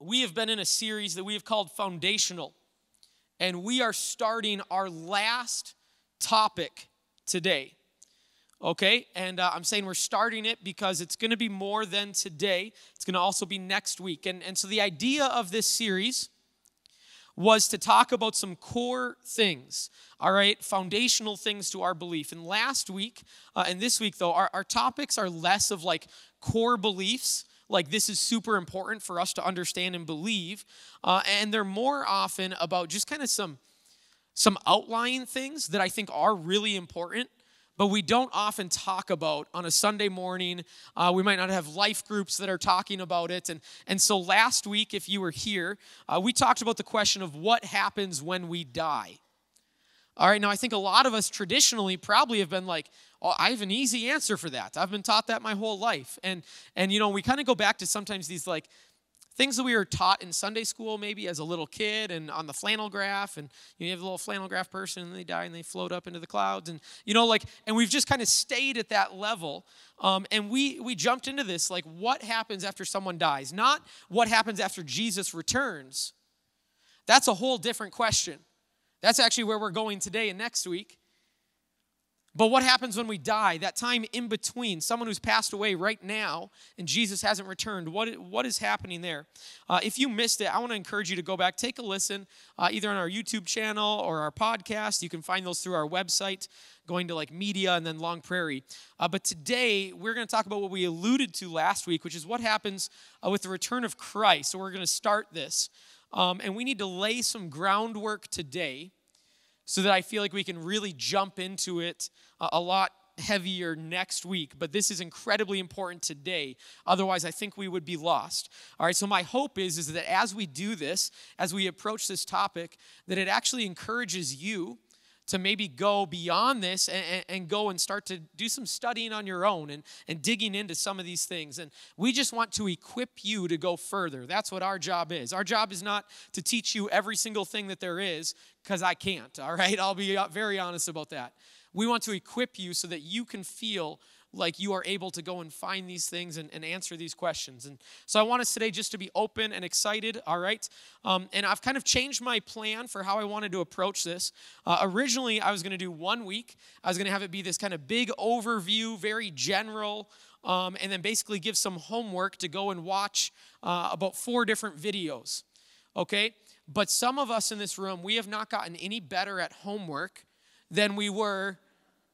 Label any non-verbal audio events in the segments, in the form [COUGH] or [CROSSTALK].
we have been in a series that we have called Foundational, and we are starting our last topic today. Okay, and uh, I'm saying we're starting it because it's going to be more than today. It's going to also be next week. And, and so the idea of this series was to talk about some core things, all right, foundational things to our belief. And last week uh, and this week, though, our, our topics are less of like core beliefs like this is super important for us to understand and believe uh, and they're more often about just kind of some some outlying things that i think are really important but we don't often talk about on a Sunday morning. Uh, we might not have life groups that are talking about it. And, and so last week, if you were here, uh, we talked about the question of what happens when we die. All right, now I think a lot of us traditionally probably have been like, I have an easy answer for that. I've been taught that my whole life. And, and you know, we kind of go back to sometimes these like things that we were taught in Sunday school, maybe as a little kid, and on the flannel graph, and you have a little flannel graph person, and they die and they float up into the clouds, and you know, like, and we've just kind of stayed at that level, um, and we we jumped into this like, what happens after someone dies? Not what happens after Jesus returns. That's a whole different question. That's actually where we're going today and next week. But what happens when we die? That time in between, someone who's passed away right now and Jesus hasn't returned, what, what is happening there? Uh, if you missed it, I want to encourage you to go back, take a listen, uh, either on our YouTube channel or our podcast. You can find those through our website, going to like media and then Long Prairie. Uh, but today, we're going to talk about what we alluded to last week, which is what happens uh, with the return of Christ. So we're going to start this. Um, and we need to lay some groundwork today so that I feel like we can really jump into it a lot heavier next week, but this is incredibly important today. Otherwise, I think we would be lost. All right, so my hope is, is that as we do this, as we approach this topic, that it actually encourages you to maybe go beyond this and, and, go and start to do some studying on your own and, and digging into some of these things. And we just want to equip you to go further. That's what our job is. Our job is not to teach you every single thing that there is, because I can't, all right? I'll be very honest about that. We want to equip you so that you can feel like you are able to go and find these things and, and answer these questions. And so I want us today just to be open and excited, all right? Um, and I've kind of changed my plan for how I wanted to approach this. Uh, originally, I was going to do one week, I was going to have it be this kind of big overview, very general. Um, and then basically give some homework to go and watch uh, about four different videos. Okay? But some of us in this room, we have not gotten any better at homework than we were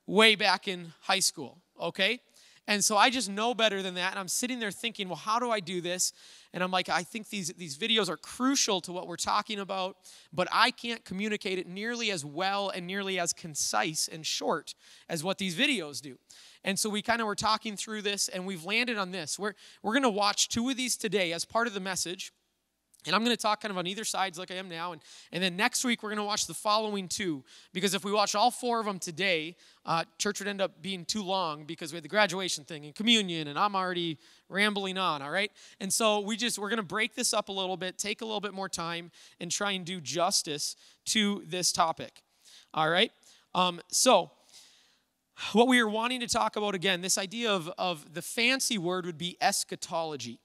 way back in high school okay? And so I just know better than that. And I'm sitting there thinking, well, how do I do this? And I'm like, I think these, these videos are crucial to what we're talking about, but I can't communicate it nearly as well and nearly as concise and short as what these videos do. And so we kind of were talking through this and we've landed on this. We're, we're going to watch two of these today as part of the message. And I'm going to talk kind of on either sides like I am now. And, and then next week, we're going to watch the following two. Because if we watch all four of them today, uh, church would end up being too long because we had the graduation thing and communion, and I'm already rambling on, all right? And so we just, we're going to break this up a little bit, take a little bit more time, and try and do justice to this topic, all right? Um, so, what we are wanting to talk about again, this idea of, of the fancy word would be eschatology.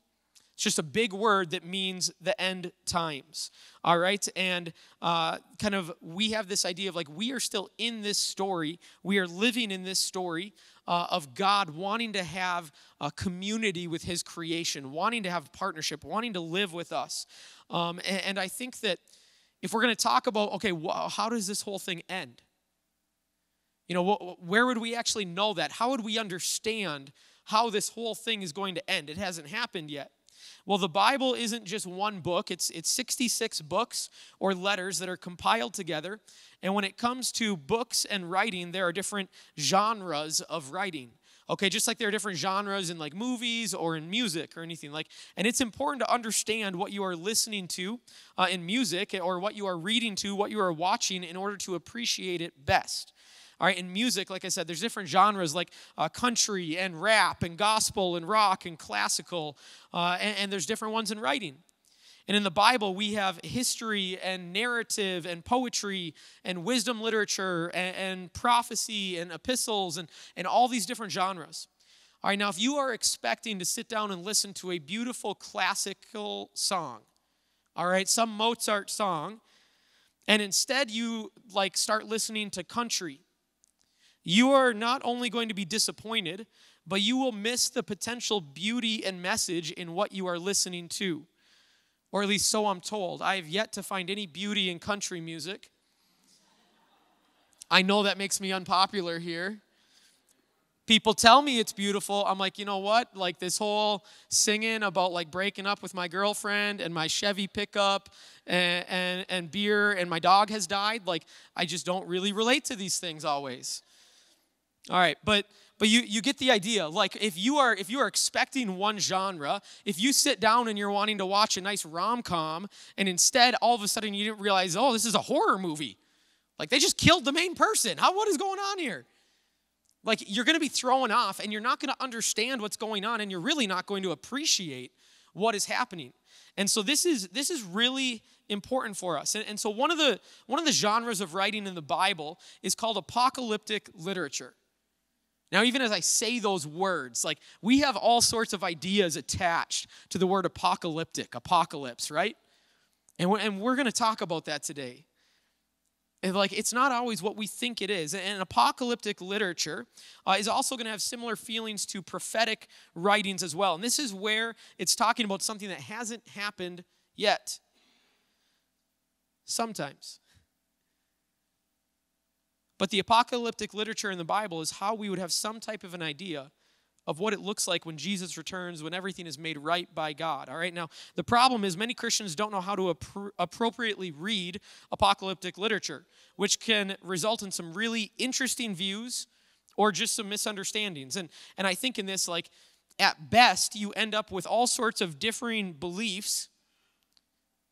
It's just a big word that means the end times. All right? And uh, kind of, we have this idea of like, we are still in this story. We are living in this story uh, of God wanting to have a community with His creation, wanting to have partnership, wanting to live with us. Um, and, and, I think that if we're going to talk about, okay, wh- how does this whole thing end? You know, wh- where would we actually know that? How would we understand how this whole thing is going to end? It hasn't happened yet. Well, the Bible isn't just one book, it's, it's 66 books or letters that are compiled together. And when it comes to books and writing, there are different genres of writing. Okay, just like there are different genres in like movies or in music or anything like, and it's important to understand what you are listening to uh, in music or what you are reading to, what you are watching in order to appreciate it best. All right, in music, like I said, there's different genres like uh, country and rap and gospel and rock and classical, uh, and, and there's different ones in writing. And in the Bible, we have history and narrative and poetry and wisdom literature and, and, prophecy and epistles and, and all these different genres. All right, now if you are expecting to sit down and listen to a beautiful classical song, all right, some Mozart song, and instead you like start listening to country, you are not only going to be disappointed, but you will miss the potential beauty and message in what you are listening to. Or at least so I'm told. I have yet to find any beauty in country music. I know that makes me unpopular here. People tell me it's beautiful. I'm like, you know what? Like this whole singing about like breaking up with my girlfriend and my Chevy pickup and, and, and beer and my dog has died. Like, I just don't really relate to these things always. All right, but but you, you get the idea. Like if you are if you are expecting one genre if you sit down and you're wanting to watch a nice rom-com and instead all of a sudden you didn't realize oh this is a horror movie. Like they just killed the main person. How what is going on here? Like you're going to be thrown off and you're not going to understand what's going on and you're really not going to appreciate what is happening. And so this is this is really important for us. And, and so one of the one of the genres of writing in the bible is called apocalyptic literature now, even as I say those words, like we have all sorts of ideas attached to the word apocalyptic, apocalypse, right? And we're, and we're going to talk about that today. And like it's not always what we think it is. And apocalyptic literature uh, is also going to have similar feelings to prophetic writings as well. And this is where it's talking about something that hasn't happened yet. Sometimes. But the apocalyptic literature in the Bible is how we would have some type of an idea of what it looks like when Jesus returns, when everything is made right by God. All right, now the problem is many Christians don't know how to appro- appropriately read apocalyptic literature, which can result in some really interesting views or just some misunderstandings. And, and I think in this, like, at best, you end up with all sorts of differing beliefs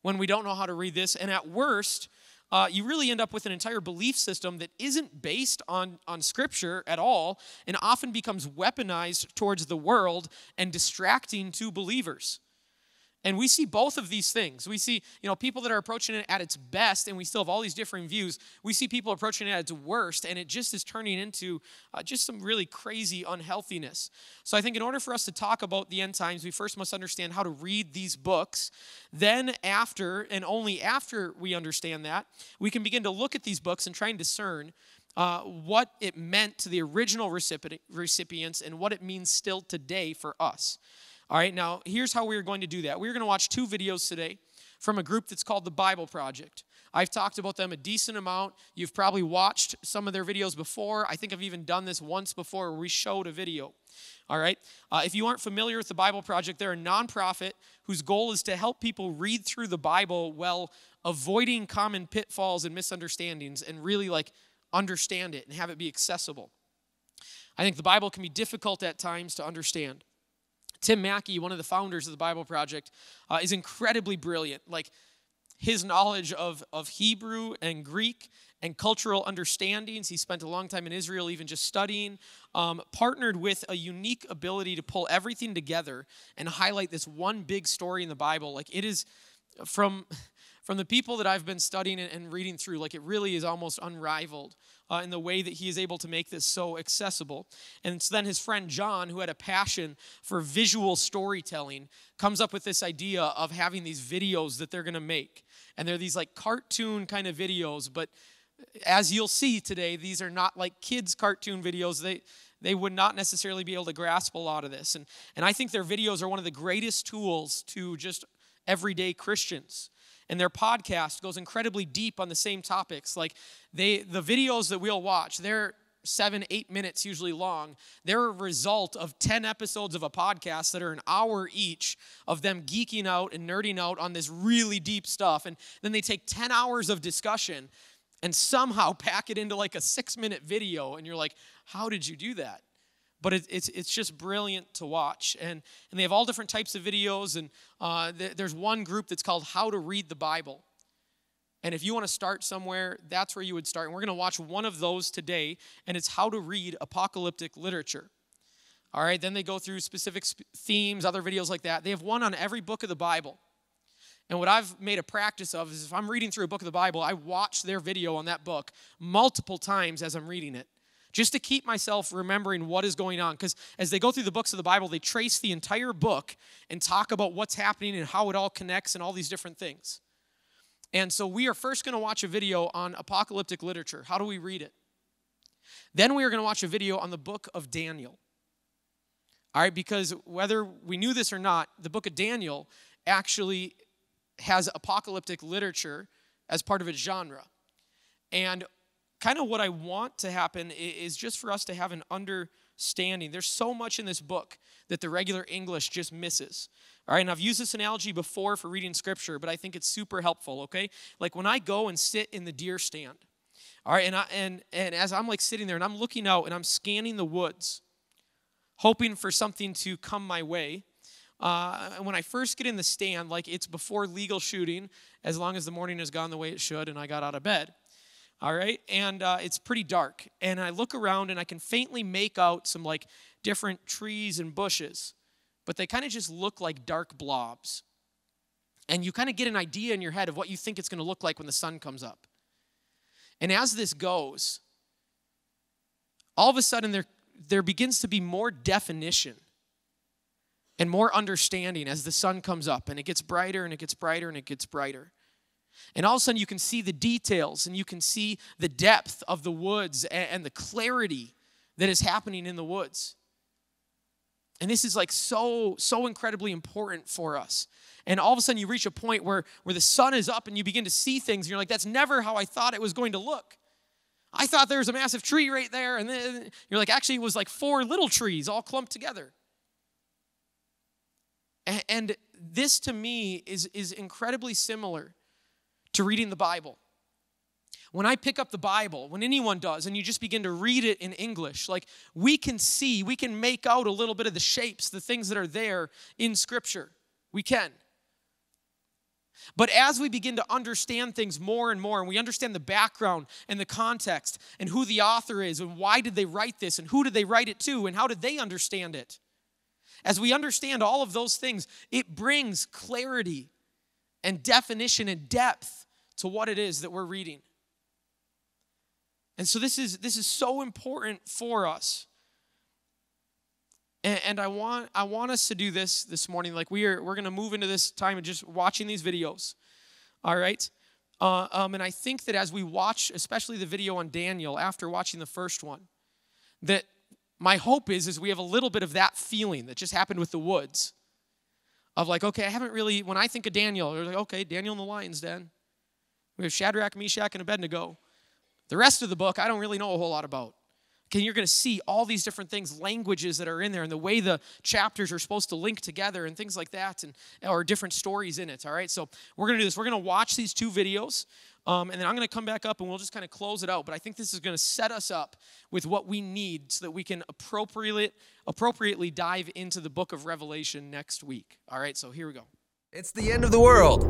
when we don't know how to read this. And at worst, uh, you really end up with an entire belief system that isn't based on, on Scripture at all and often becomes weaponized towards the world and distracting to believers. And we see both of these things. We see, you know, people that are approaching it at its best, and we still have all these differing views. We see people approaching it at its worst, and it just is turning into uh, just some really crazy unhealthiness. So I think in order for us to talk about the end times, we first must understand how to read these books. Then, after, and only after we understand that, we can begin to look at these books and try and discern uh, what it meant to the original recipients and what it means still today for us. All right, now here's how we're going to do that. We're going to watch two videos today from a group that's called the Bible Project. I've talked about them a decent amount. You've probably watched some of their videos before. I think I've even done this once before where we showed a video. All right. Uh, if you aren't familiar with the Bible Project, they're a nonprofit whose goal is to help people read through the Bible while avoiding common pitfalls and misunderstandings and really like understand it and have it be accessible. I think the Bible can be difficult at times to understand. Tim Mackie, one of the founders of the Bible Project, uh, is incredibly brilliant. Like his knowledge of, of Hebrew and Greek and cultural understandings, he spent a long time in Israel, even just studying, um, partnered with a unique ability to pull everything together and highlight this one big story in the Bible. Like it is from from the people that I've been studying and reading through, like it really is almost unrivaled uh, in the way that he is able to make this so accessible. And so then his friend John, who had a passion for visual storytelling, comes up with this idea of having these videos that they're going to make. And they're these like cartoon kind of videos, but as you'll see today, these are not like kids' cartoon videos. They they would not necessarily be able to grasp a lot of this. And, and I think their videos are one of the greatest tools to just everyday Christians and their podcast goes incredibly deep on the same topics. Like they the videos that we'll watch they're seven eight minutes usually long. They're a result of 10 episodes of a podcast that are an hour each of them geeking out and nerding out on this really deep stuff. And then they take 10 hours of discussion and somehow pack it into like a six minute video. And you're like how did you do that but it, it's, it's just brilliant to watch. And, and they have all different types of videos. And uh, th- there's one group that's called How to Read the Bible. And if you want to start somewhere, that's where you would start. And we're going to watch one of those today, and it's How to Read Apocalyptic Literature. All right, then they go through specific sp- themes, other videos like that. They have one on every book of the Bible. And what I've made a practice of is if I'm reading through a book of the Bible, I watch their video on that book multiple times as I'm reading it just to keep myself remembering what is going on. Because as they go through the books of the Bible, they trace the entire book and talk about what's happening and how it all connects and all these different things. And so we are first going to watch a video on apocalyptic literature. How do we read it? Then we are going to watch a video on the book of Daniel. All right, because whether we knew this or not, the book of Daniel actually has apocalyptic literature as part of its genre. And kind of what I want to happen is just for us to have an understanding. There's so much in this book that the regular English just misses. All right, and I've used this analogy before for reading scripture, but I think it's super helpful, okay? Like when I go and sit in the deer stand, all right, and, I, and, and as I'm like sitting there and I'm looking out and I'm scanning the woods, hoping for something to come my way. Uh, and when I first get in the stand, like it's before legal shooting, as long as the morning has gone the way it should and I got out of bed. All right, and uh, it's pretty dark. And I look around and I can faintly make out some like different trees and bushes but they kind of just look like dark blobs. And you kind of get an idea in your head of what you think it's going to look like when the sun comes up. And as this goes, all of a sudden there, there begins to be more definition and more understanding as the sun comes up and it gets brighter and it gets brighter and it gets brighter. And all of a sudden, you can see the details and you can see the depth of the woods and, the clarity that is happening in the woods. And this is like so, so incredibly important for us. And all of a sudden you reach a point where, where the sun is up and you begin to see things, and you're like, that's never how I thought it was going to look. I thought there was a massive tree right there, and then you're like, actually, it was like four little trees all clumped together. And, and this to me is, is incredibly similar to reading the Bible when I pick up the Bible, when anyone does, and you just begin to read it in English, like we can see, we can make out a little bit of the shapes, the things that are there in Scripture. We can. But as we begin to understand things more and more, and we understand the background and the context, and who the author is, and why did they write this, and who did they write it to, and how did they understand it, as we understand all of those things, it brings clarity and definition and depth to what it is that we're reading. And so this is this is so important for us. And, and I want I want us to do this this morning. Like we are we're gonna move into this time of just watching these videos. All right. Uh, um, and I think that as we watch, especially the video on Daniel, after watching the first one, that my hope is is we have a little bit of that feeling that just happened with the woods, of like, okay, I haven't really. When I think of Daniel, we're like, okay, Daniel in the lion's den. We have Shadrach, Meshach, and Abednego. The rest of the book, I don't really know a whole lot about. Okay, you're going to see all these different things, languages that are in there, and the way the chapters are supposed to link together, and things like that, and or different stories in it. All right, so we're going to do this. We're going to watch these two videos, um, and then I'm going to come back up and we'll just kind of close it out. But I think this is going to set us up with what we need so that we can appropriately appropriately dive into the book of Revelation next week. All right, so here we go. It's the end of the world.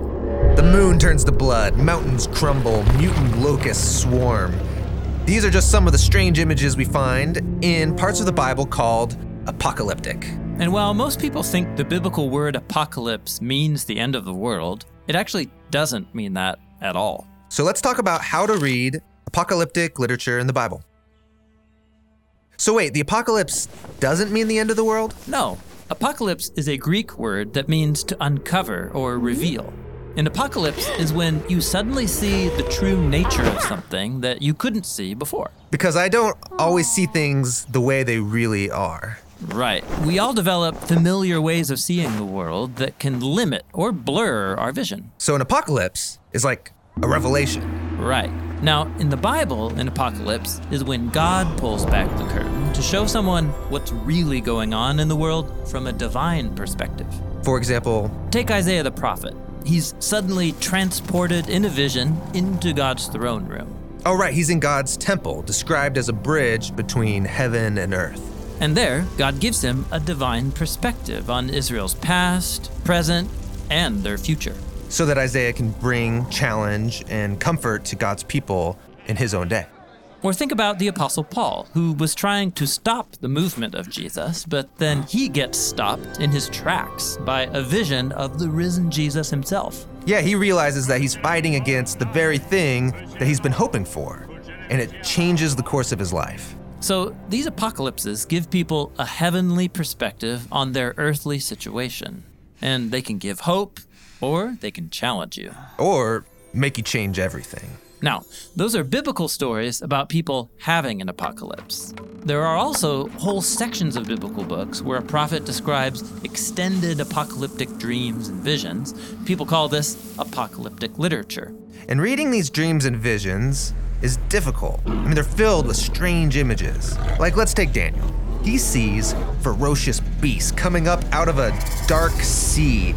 The moon turns to blood, mountains crumble, mutant locusts swarm. These are just some of the strange images we find in parts of the Bible called apocalyptic. And while most people think the biblical word apocalypse means the end of the world, it actually doesn't mean that at all. So let's talk about how to read apocalyptic literature in the Bible. So, wait, the apocalypse doesn't mean the end of the world? No, Apocalypse is a Greek word that means to uncover or reveal. An apocalypse is when you suddenly see the true nature of something that you couldn't see before. Because I don't always see things the way they really are. Right. We all develop familiar ways of seeing the world that can limit or blur our vision. So an apocalypse is like a revelation. Right. Now, in the Bible, an apocalypse is when God pulls back the curtain to show someone what's really going on in the world from a divine perspective. For example, take Isaiah the prophet. He's suddenly transported in a vision into God's throne room. Oh, right, he's in God's temple, described as a bridge between heaven and earth. And there, God gives him a divine perspective on Israel's past, present, and their future so that Isaiah can bring challenge and comfort to God's people in his own day. Or think about the Apostle Paul, who was trying to stop the movement of Jesus, but then he gets stopped in his tracks by a vision of the risen Jesus himself. Yeah, he realizes that he's fighting against the very thing that he's been hoping for, and it changes the course of his life. So these apocalypses give people a heavenly perspective on their earthly situation. And they can give hope, or they can challenge you. Or make you change everything. Now, those are biblical stories about people having an apocalypse. There are also whole sections of biblical books where a prophet describes extended apocalyptic dreams and visions. People call this apocalyptic literature. And reading these dreams and visions is difficult. I mean, they're filled with strange images. Like, let's take Daniel. He sees ferocious beasts coming up out of a dark sea,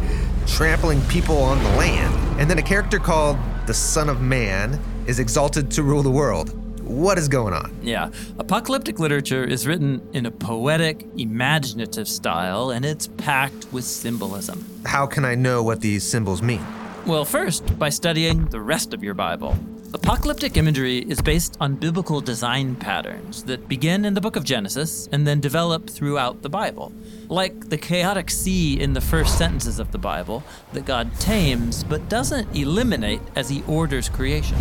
trampling people on the land. And then a character called the Son of Man is exalted to rule the world. What is going on? Yeah, apocalyptic literature is written in a poetic, imaginative style, and it's packed with symbolism. How can I know what these symbols mean? Well, first, by studying the rest of your Bible. Apocalyptic imagery is based on biblical design patterns that begin in the book of Genesis and then develop throughout the Bible. Like the chaotic sea in the first sentences of the Bible that God tames but doesn't eliminate as he orders creation.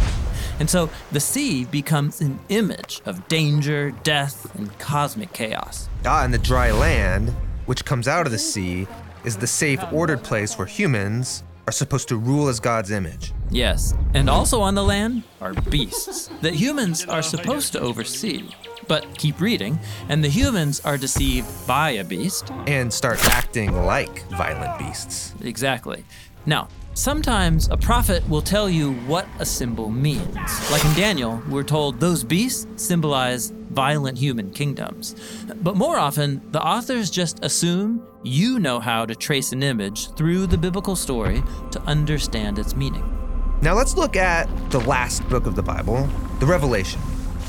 And so the sea becomes an image of danger, death, and cosmic chaos. Ah, and the dry land, which comes out of the sea, is the safe, ordered place where humans are supposed to rule as God's image. Yes, and also on the land are beasts that humans are supposed to oversee. But keep reading, and the humans are deceived by a beast. And start acting like violent beasts. Exactly. Now, sometimes a prophet will tell you what a symbol means. Like in Daniel, we're told those beasts symbolize violent human kingdoms. But more often, the authors just assume you know how to trace an image through the biblical story to understand its meaning. Now let's look at the last book of the Bible, the Revelation,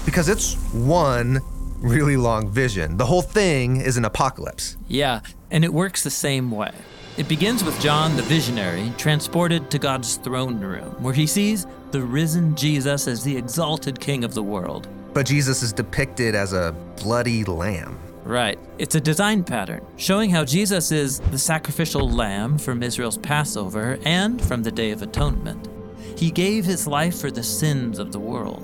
because it's one really long vision. The whole thing is an apocalypse. Yeah, and it works the same way. It begins with John the visionary transported to God's throne room, where he sees the risen Jesus as the exalted king of the world. But Jesus is depicted as a bloody lamb. Right. It's a design pattern showing how Jesus is the sacrificial lamb from Israel's Passover and from the Day of Atonement. He gave his life for the sins of the world.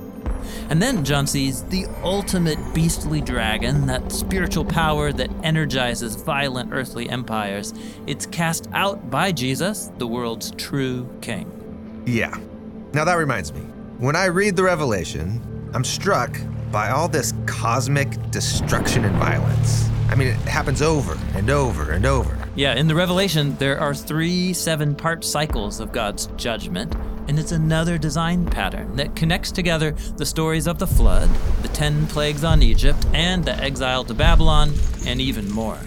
And then John sees the ultimate beastly dragon, that spiritual power that energizes violent earthly empires. It's cast out by Jesus, the world's true king. Yeah. Now that reminds me. When I read the Revelation, I'm struck by all this cosmic destruction and violence. I mean, it happens over and over and over. Yeah, in the Revelation, there are three seven part cycles of God's judgment, and it's another design pattern that connects together the stories of the flood, the ten plagues on Egypt, and the exile to Babylon, and even more.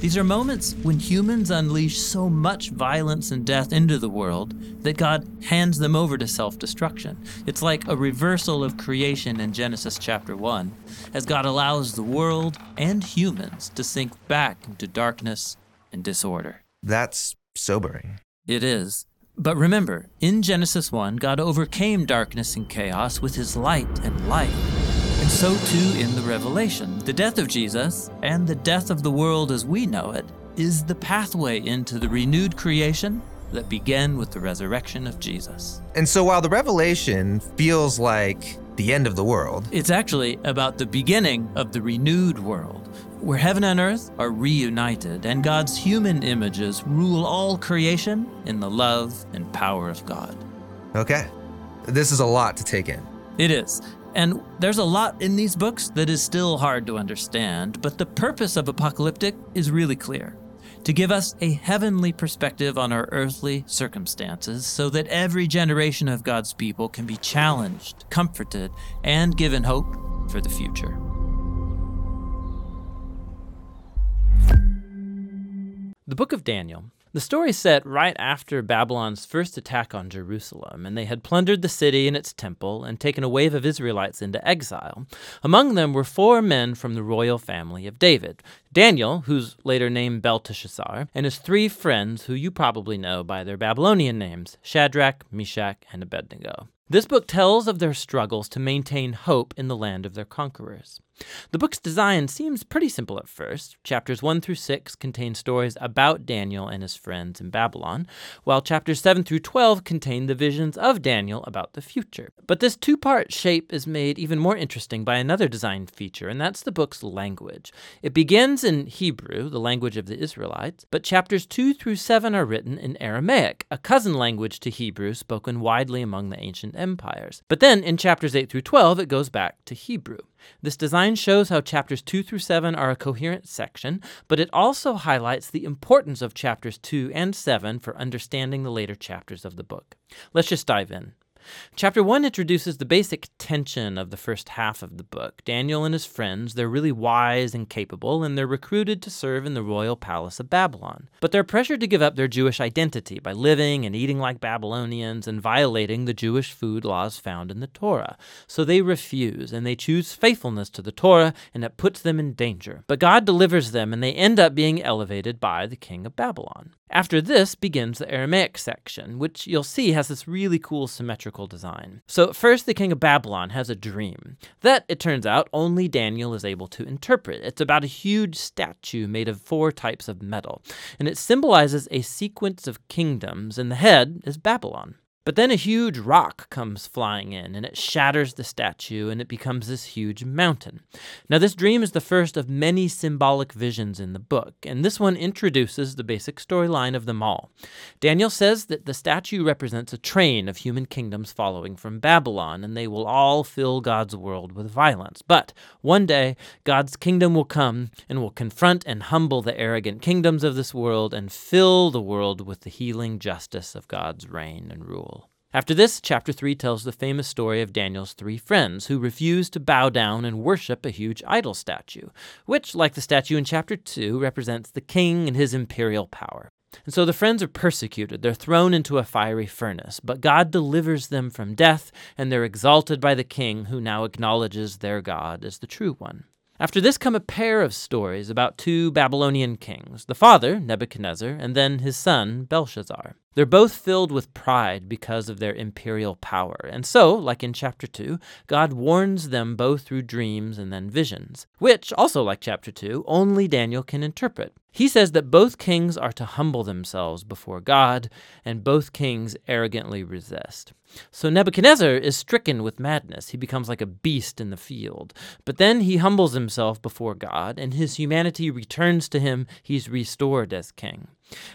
These are moments when humans unleash so much violence and death into the world that God hands them over to self destruction. It's like a reversal of creation in Genesis chapter 1, as God allows the world and humans to sink back into darkness and disorder. That's sobering. It is. But remember, in Genesis 1, God overcame darkness and chaos with his light and light. And so too in the Revelation. The death of Jesus and the death of the world as we know it is the pathway into the renewed creation that began with the resurrection of Jesus. And so while the Revelation feels like the end of the world, It's actually about the beginning of the renewed world, where heaven and earth are reunited and God's human images rule all creation in the love and power of God. okay, this is a lot to take in. It is. And there's a lot in these books that is still hard to understand, but the purpose of Apocalyptic is really clear to give us a heavenly perspective on our earthly circumstances so that every generation of God's people can be challenged, comforted, and given hope for the future. The book of Daniel. The story is set right after Babylon's first attack on Jerusalem, and they had plundered the city and its temple and taken a wave of Israelites into exile. Among them were four men from the royal family of David Daniel, who's later named Belteshazzar, and his three friends who you probably know by their Babylonian names Shadrach, Meshach, and Abednego. This book tells of their struggles to maintain hope in the land of their conquerors. The book's design seems pretty simple at first. Chapters 1 through 6 contain stories about Daniel and his friends in Babylon, while chapters 7 through 12 contain the visions of Daniel about the future. But this two part shape is made even more interesting by another design feature, and that's the book's language. It begins in Hebrew, the language of the Israelites, but chapters 2 through 7 are written in Aramaic, a cousin language to Hebrew spoken widely among the ancient empires. But then in chapters 8 through 12, it goes back to Hebrew. This design shows how chapters 2 through 7 are a coherent section, but it also highlights the importance of chapters 2 and 7 for understanding the later chapters of the book. Let's just dive in. Chapter 1 introduces the basic tension of the first half of the book. Daniel and his friends, they're really wise and capable, and they're recruited to serve in the royal palace of Babylon. But they're pressured to give up their Jewish identity by living and eating like Babylonians and violating the Jewish food laws found in the Torah. So they refuse, and they choose faithfulness to the Torah, and it puts them in danger. But God delivers them, and they end up being elevated by the king of Babylon. After this begins the Aramaic section, which you'll see has this really cool symmetrical design. So, first, the king of Babylon has a dream that, it turns out, only Daniel is able to interpret. It's about a huge statue made of four types of metal, and it symbolizes a sequence of kingdoms, and the head is Babylon. But then a huge rock comes flying in, and it shatters the statue, and it becomes this huge mountain. Now, this dream is the first of many symbolic visions in the book, and this one introduces the basic storyline of them all. Daniel says that the statue represents a train of human kingdoms following from Babylon, and they will all fill God's world with violence. But one day, God's kingdom will come and will confront and humble the arrogant kingdoms of this world and fill the world with the healing justice of God's reign and rule. After this, chapter 3 tells the famous story of Daniel's three friends who refuse to bow down and worship a huge idol statue, which, like the statue in chapter 2, represents the king and his imperial power. And so the friends are persecuted. They're thrown into a fiery furnace, but God delivers them from death, and they're exalted by the king who now acknowledges their God as the true one. After this come a pair of stories about two Babylonian kings, the father, Nebuchadnezzar, and then his son, Belshazzar. They're both filled with pride because of their imperial power. And so, like in chapter 2, God warns them both through dreams and then visions, which, also like chapter 2, only Daniel can interpret. He says that both kings are to humble themselves before God, and both kings arrogantly resist. So Nebuchadnezzar is stricken with madness. He becomes like a beast in the field. But then he humbles himself before God, and his humanity returns to him. He's restored as king.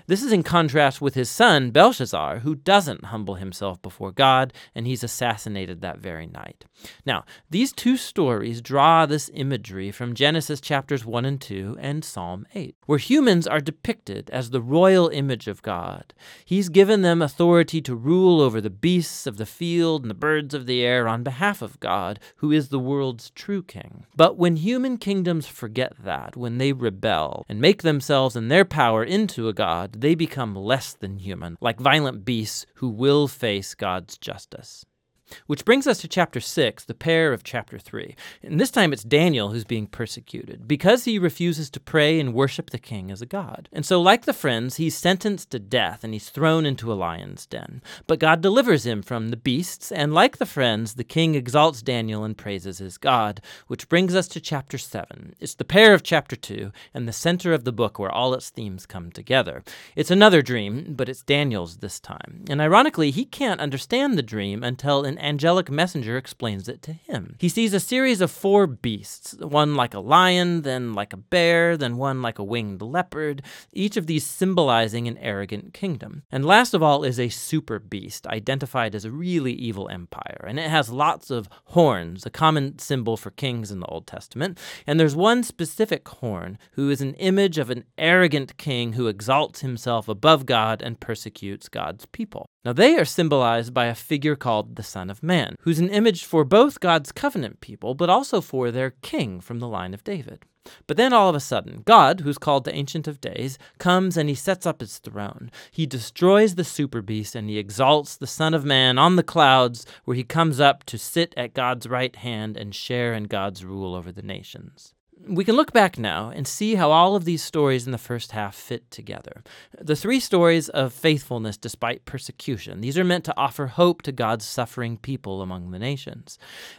This is in contrast with his son, Belshazzar, who doesn't humble himself before God, and he's assassinated that very night. Now, these two stories draw this imagery from Genesis chapters 1 and 2 and Psalm 8, where humans are depicted as the royal image of God. He's given them authority to rule over the beasts of the field and the birds of the air on behalf of God, who is the world's true king. But when human kingdoms forget that, when they rebel and make themselves and their power into a God, they become less than human, like violent beasts who will face God's justice. Which brings us to chapter 6, the pair of chapter 3. And this time it's Daniel who's being persecuted because he refuses to pray and worship the king as a god. And so, like the friends, he's sentenced to death and he's thrown into a lion's den. But God delivers him from the beasts, and like the friends, the king exalts Daniel and praises his God. Which brings us to chapter 7. It's the pair of chapter 2 and the center of the book where all its themes come together. It's another dream, but it's Daniel's this time. And ironically, he can't understand the dream until an angelic messenger explains it to him. He sees a series of four beasts, one like a lion, then like a bear, then one like a winged leopard, each of these symbolizing an arrogant kingdom. And last of all is a super beast, identified as a really evil empire, and it has lots of horns, a common symbol for kings in the Old Testament. And there's one specific horn who is an image of an arrogant king who exalts himself above God and persecutes God's people. Now, they are symbolized by a figure called the Son of Man, who's an image for both God's covenant people, but also for their king from the line of David. But then all of a sudden, God, who's called the Ancient of Days, comes and he sets up his throne. He destroys the super beast and he exalts the Son of Man on the clouds, where he comes up to sit at God's right hand and share in God's rule over the nations. We can look back now and see how all of these stories in the first half fit together. The three stories of faithfulness despite persecution, these are meant to offer hope to God's suffering people among the nations.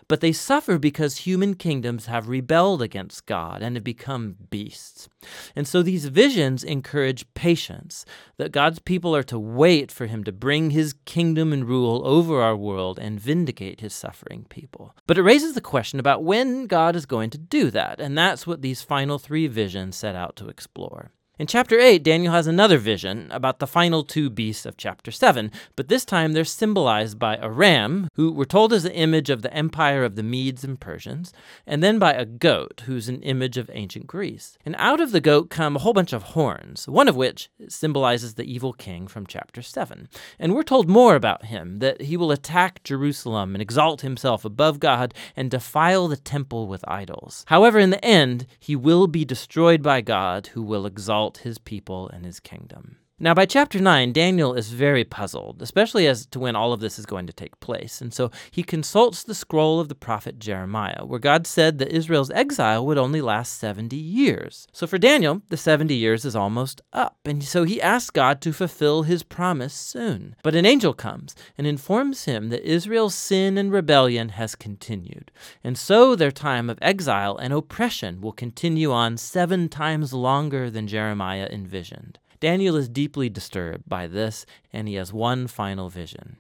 But they suffer because human kingdoms have rebelled against God and have become beasts. And so these visions encourage patience, that God's people are to wait for him to bring his kingdom and rule over our world and vindicate his suffering people. But it raises the question about when God is going to do that, and that that's what these final three visions set out to explore. In chapter 8, Daniel has another vision about the final two beasts of chapter 7, but this time they're symbolized by a ram, who we're told is the image of the empire of the Medes and Persians, and then by a goat, who's an image of ancient Greece. And out of the goat come a whole bunch of horns, one of which symbolizes the evil king from chapter 7. And we're told more about him, that he will attack Jerusalem and exalt himself above God and defile the temple with idols. However, in the end, he will be destroyed by God, who will exalt his people and his kingdom. Now, by chapter 9, Daniel is very puzzled, especially as to when all of this is going to take place. And so he consults the scroll of the prophet Jeremiah, where God said that Israel's exile would only last 70 years. So for Daniel, the 70 years is almost up. And so he asks God to fulfill his promise soon. But an angel comes and informs him that Israel's sin and rebellion has continued. And so their time of exile and oppression will continue on seven times longer than Jeremiah envisioned. Daniel is deeply disturbed by this, and he has one final vision.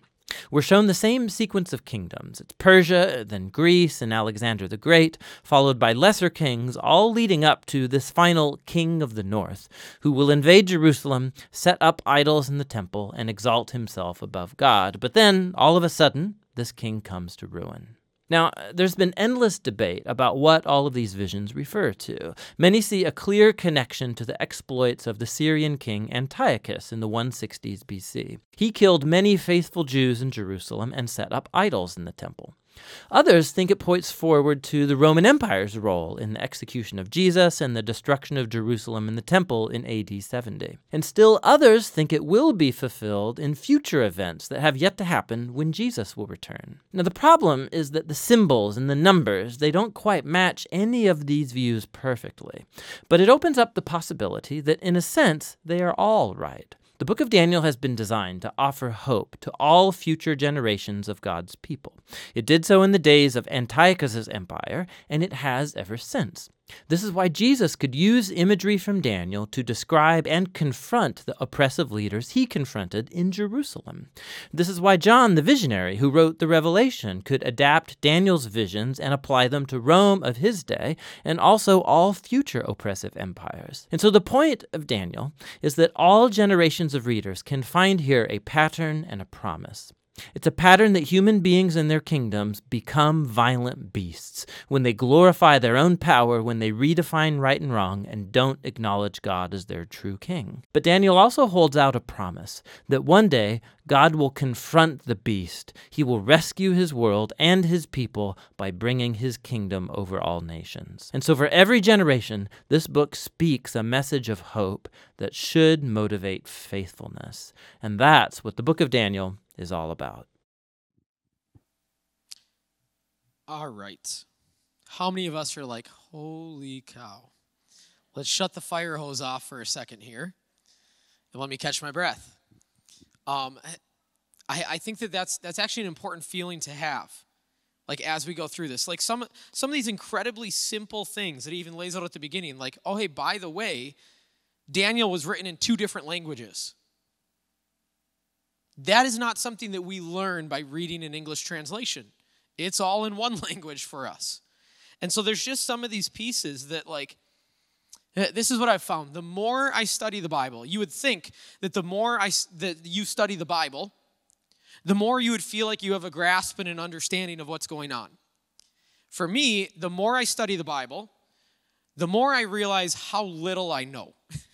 We're shown the same sequence of kingdoms. It's Persia, then Greece, and Alexander the Great, followed by lesser kings, all leading up to this final king of the north, who will invade Jerusalem, set up idols in the temple, and exalt himself above God. But then, all of a sudden, this king comes to ruin. Now, uh, there's been endless debate about what all of these visions refer to. Many see a clear connection to the exploits of the Syrian king Antiochus in the 160s BC. He killed many faithful Jews in Jerusalem and set up idols in the temple. Others think it points forward to the Roman Empire's role in the execution of Jesus and the destruction of Jerusalem and the Temple in AD 70. And still others think it will be fulfilled in future events that have yet to happen when Jesus will return. Now the problem is that the symbols and the numbers, they don't quite match any of these views perfectly. But it opens up the possibility that in a sense they are all right. The book of Daniel has been designed to offer hope to all future generations of God's people. It did so in the days of Antiochus's empire, and it has ever since. This is why Jesus could use imagery from Daniel to describe and confront the oppressive leaders he confronted in Jerusalem. This is why John, the visionary who wrote the Revelation, could adapt Daniel's visions and apply them to Rome of his day and also all future oppressive empires. And so the point of Daniel is that all generations of readers can find here a pattern and a promise. It's a pattern that human beings and their kingdoms become violent beasts when they glorify their own power, when they redefine right and wrong, and don't acknowledge God as their true king. But Daniel also holds out a promise that one day God will confront the beast. He will rescue his world and his people by bringing his kingdom over all nations. And so, for every generation, this book speaks a message of hope that should motivate faithfulness. And that's what the book of Daniel is all about. All right. How many of us are like, holy cow? Let's shut the fire hose off for a second here and let me catch my breath. Um, I, I think that that's, that's actually an important feeling to have like as we go through this like some some of these incredibly simple things that he even lays out at the beginning like oh hey by the way daniel was written in two different languages that is not something that we learn by reading an English translation. It's all in one [LAUGHS] language for us. And so there's just some of these pieces that, like, eh, this is what I've found. The more I study the Bible, you would think that the more I, that you study the Bible, the more you would feel like you have a grasp and an understanding of what's going on. For me, the more I study the Bible, the more I realize how little I know. [LAUGHS]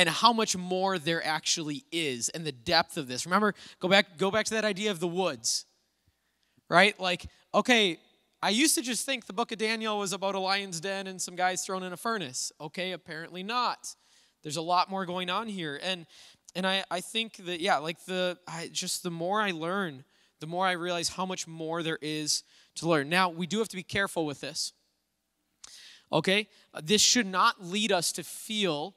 and how much more there actually is and the depth of this. Remember, go back go back to that idea of the woods. Right? Like, okay, I used to just think the book of Daniel was about a lion's den and some guys thrown in a furnace. Okay, apparently not. There's a lot more going on here. And and I, I think that yeah, like the I just the more I learn, the more I realize how much more there is to learn. Now, we do have to be careful with this. Okay? This should not lead us to feel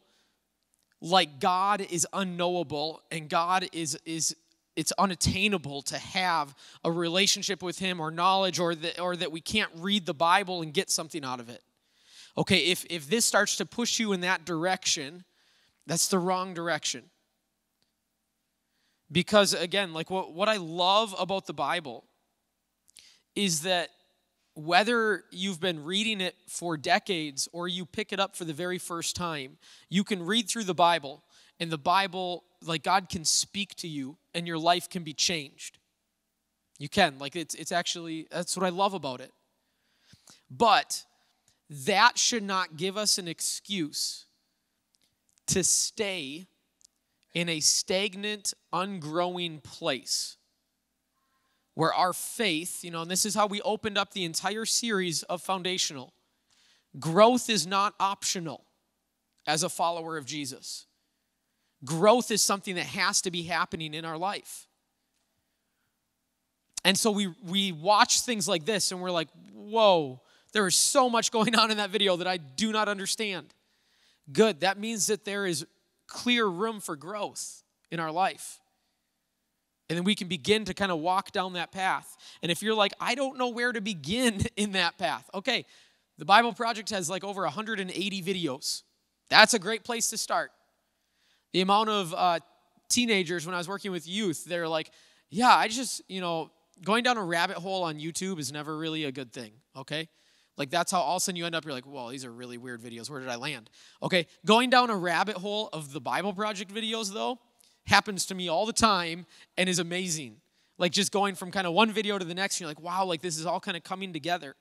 like God is unknowable and God is is it's unattainable to have a relationship with him or knowledge or that or that we can't read the Bible and get something out of it. Okay, if if this starts to push you in that direction, that's the wrong direction. Because again, like what, what I love about the Bible is that whether you've been reading it for decades or you pick it up for the very first time, you can read through the Bible and the Bible, like God can speak to you and your life can be changed. You can. Like it's it's actually that's what I love about it. But that should not give us an excuse to stay in a stagnant, ungrowing place where our faith, you know, and this is how we opened up the entire series of Foundational. Growth is not optional as a follower of Jesus. Growth is something that has to be happening in our life. And so we, we watch things like this and we're like, whoa, there is so much going on in that video that I do not understand. Good. That means that there is clear room for growth in our life. And then we can begin to kind of walk down that path. And if you're like, I don't know where to begin [LAUGHS] in that path, okay, the Bible Project has like over 180 videos. That's a great place to start. The amount of uh, teenagers, when I was working with youth, they're like, yeah, I just, you know, going down a rabbit hole on YouTube is never really a good thing, okay? Like that's how all of a sudden you end up, you're like, well, these are really weird videos. Where did I land? Okay, going down a rabbit hole of the Bible Project videos, though, happens to me all the time and is amazing. Like just going from kind of one video to the next, you're like, wow, like this is all kind of coming together.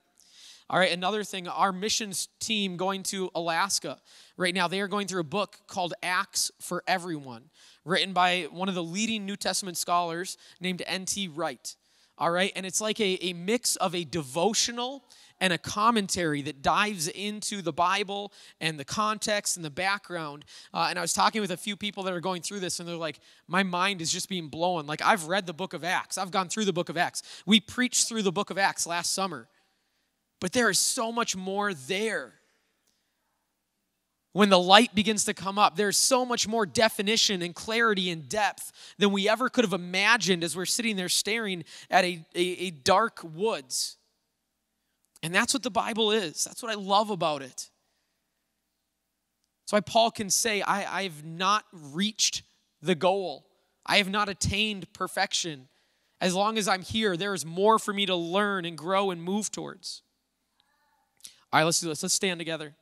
All right, another thing, our missions team going to Alaska right now, they are going through a book called Acts for Everyone, written by one of the leading New Testament scholars named N.T. Wright. All right, and it's like a, a mix of a devotional and a commentary that dives into the Bible and the context and the background. Uh, and I was talking with a few people that are going through this, and they're like, my mind is just being blown. Like, I've read the book of Acts, I've gone through the book of Acts. We preached through the book of Acts last summer, but there is so much more there when the light begins to come up. There's so much more definition and clarity and depth than we ever could have imagined as we're sitting there staring at a, a, a, dark woods. And that's what the Bible is. That's what I love about it. That's why Paul can say, I, I have not reached the goal, I have not attained perfection. As long as I'm here, there is more for me to learn and grow and move towards. All right, let's do this. Let's stand together.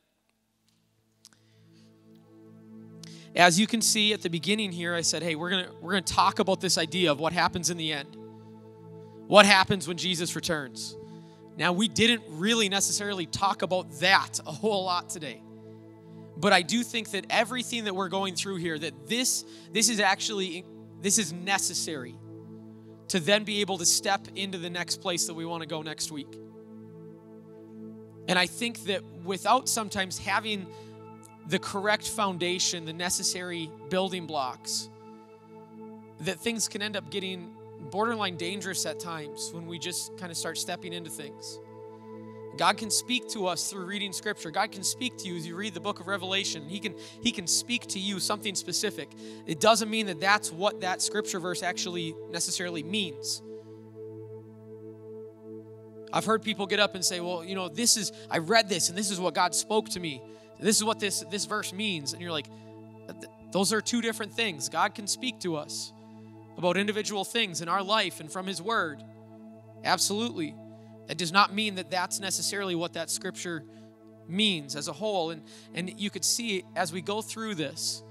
As you can see at the beginning here, I said, hey, we're going to we're going to talk about this idea of what happens in the end. What happens when Jesus returns? Now, we didn't really necessarily talk about that a whole lot today. But I do think that everything that we're going through here that this this is actually this is necessary to then be able to step into the next place that we want to go next week. And I think that without sometimes having the correct foundation, the necessary building blocks, that things can end up getting borderline dangerous at times when we just kind of start stepping into things. God can speak to us through reading scripture. God can speak to you as you read the book of Revelation. He can he can speak to you something specific. It doesn't mean that that's what that scripture verse actually necessarily means. I've heard people get up and say, "Well, you know, this is I read this and this is what God spoke to me. This is what this this verse means." And you're like, those are two different things. God can speak to us about individual things in our life and from His Word. Absolutely. That does not mean that that's necessarily what that scripture means as a whole. And, and you could see as we go through this,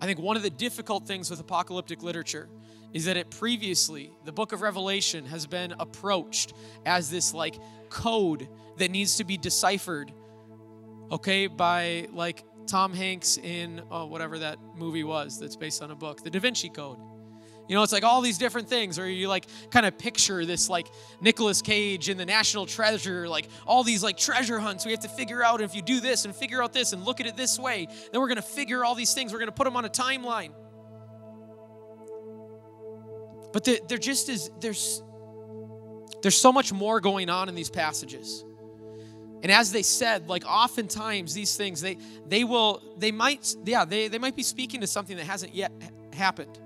I think one of the difficult things with apocalyptic literature is that it previously, the book of Revelation has been approached as this like code that needs to be deciphered, okay, by like Tom Hanks in oh, whatever that movie was that's based on a book, the Da Vinci Code. You know, it's like all these different things, or you like kind of picture this like Nicolas Cage in the National Treasure, like all these like treasure hunts we have to figure out. if you do this and figure out this and look at it this way, then we're going to figure all these things. We're going to put them on a timeline. But there, just is, there's, there's so much more going on in these passages. And as they said, like oftentimes these things, they they will, they might, yeah, they, they might be speaking to something that hasn't yet happened.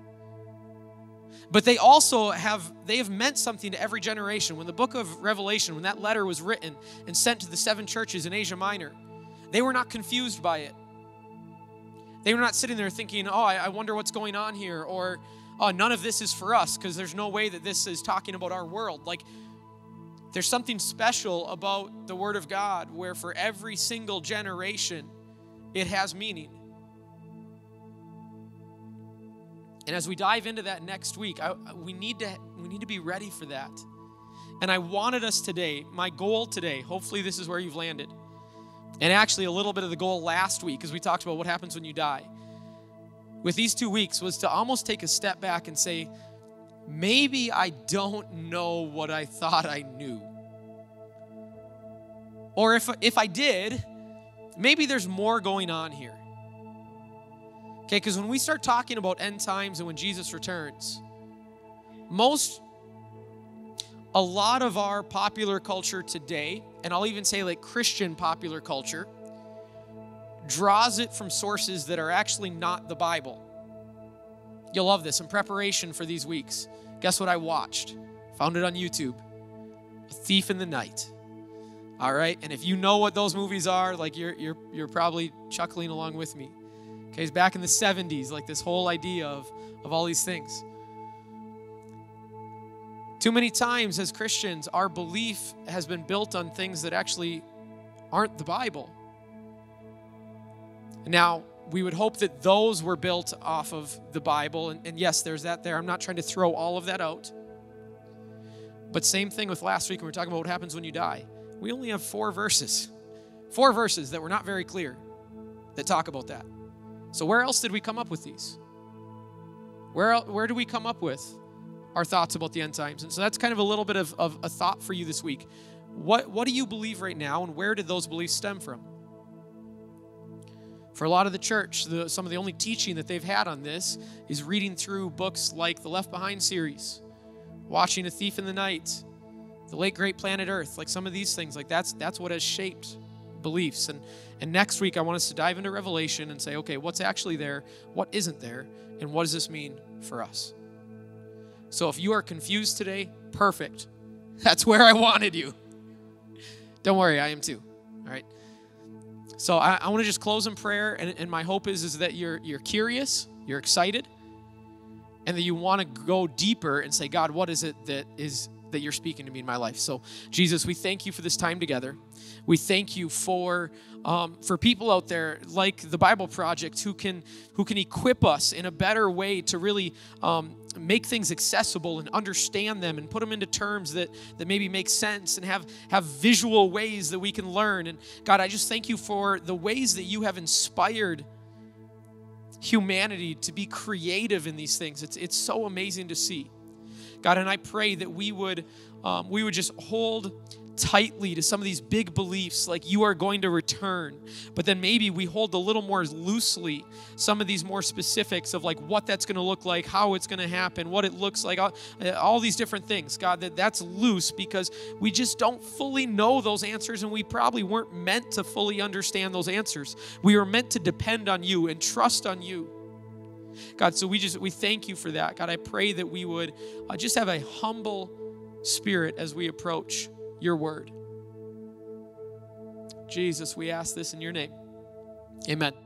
But they also have they have meant something to every generation. When the book of Revelation, when that letter was written and sent to the seven churches in Asia Minor, they were not confused by it. They were not sitting there thinking, oh, I, wonder what's going on here, or oh, none of this is for us, because there's no way that this is talking about our world. Like there's something special about the Word of God where for every single generation it has meaning. And as we dive into that next week, I, we, need to, we need to be ready for that. And I wanted us today, my goal today, hopefully this is where you've landed. And actually, a little bit of the goal last week, because we talked about what happens when you die. With these two weeks, was to almost take a step back and say, maybe I don't know what I thought I knew. Or if, if I did, maybe there's more going on here. Okay, because when we start talking about end times and when Jesus returns, most, a lot of our popular culture today, and I'll even say like Christian popular culture, draws it from sources that are actually not the Bible. You'll love this. In preparation for these weeks, guess what I watched? Found it on YouTube A Thief in the Night. All right? And if you know what those movies are, like you're, you're, you're probably chuckling along with me. Okay, it's back in the 70s, like this whole idea of, of all these things. Too many times as Christians, our belief has been built on things that actually aren't the Bible. Now, we would hope that those were built off of the Bible. And, and, yes, there's that there. I'm not trying to throw all of that out. But same thing with last week when we are talking about what happens when you die. We only have four verses, four verses that were not very clear that talk about that. So where else did we come up with these? Where, where do we come up with our thoughts about the end times? And so that's kind of a little bit of, of a thought for you this week. What, what do you believe right now, and where did those beliefs stem from? For a lot of the church, the, some of the only teaching that they've had on this is reading through books like the Left Behind series, watching A Thief in the Night, the late great planet Earth, like some of these things. Like that's that's what has shaped beliefs. And and next week I want us to dive into Revelation and say, okay, what's actually there, what isn't there, and what does this mean for us? So if you are confused today, perfect. [LAUGHS] That's where I wanted you. Don't worry, I am too. All right. So I, I want to just close in prayer, and, and my hope is, is that you're you're curious, you're excited, and that you want to go deeper and say, God, what is it that is that you're speaking to me in my life. So, Jesus, we thank you for this time together. We thank you for um, for people out there like the Bible Project who can who can equip us in a better way to really um, make things accessible and understand them and put them into terms that that maybe make sense and have have visual ways that we can learn. And God, I just thank you for the ways that you have inspired humanity to be creative in these things. It's it's so amazing to see. God, and I pray that we would um, we would just hold tightly to some of these big beliefs like you are going to return but then maybe we hold a little more loosely some of these more specifics of like what that's going to look like how it's going to happen what it looks like all, uh, all these different things. God that that's loose because we just don't fully know those answers and we probably weren't meant to fully understand those answers. We were meant to depend on you and trust on you God, so we just we thank you for that. God, I pray that we would uh, just have a humble spirit as we approach your word. Jesus, we ask this in your name. Amen.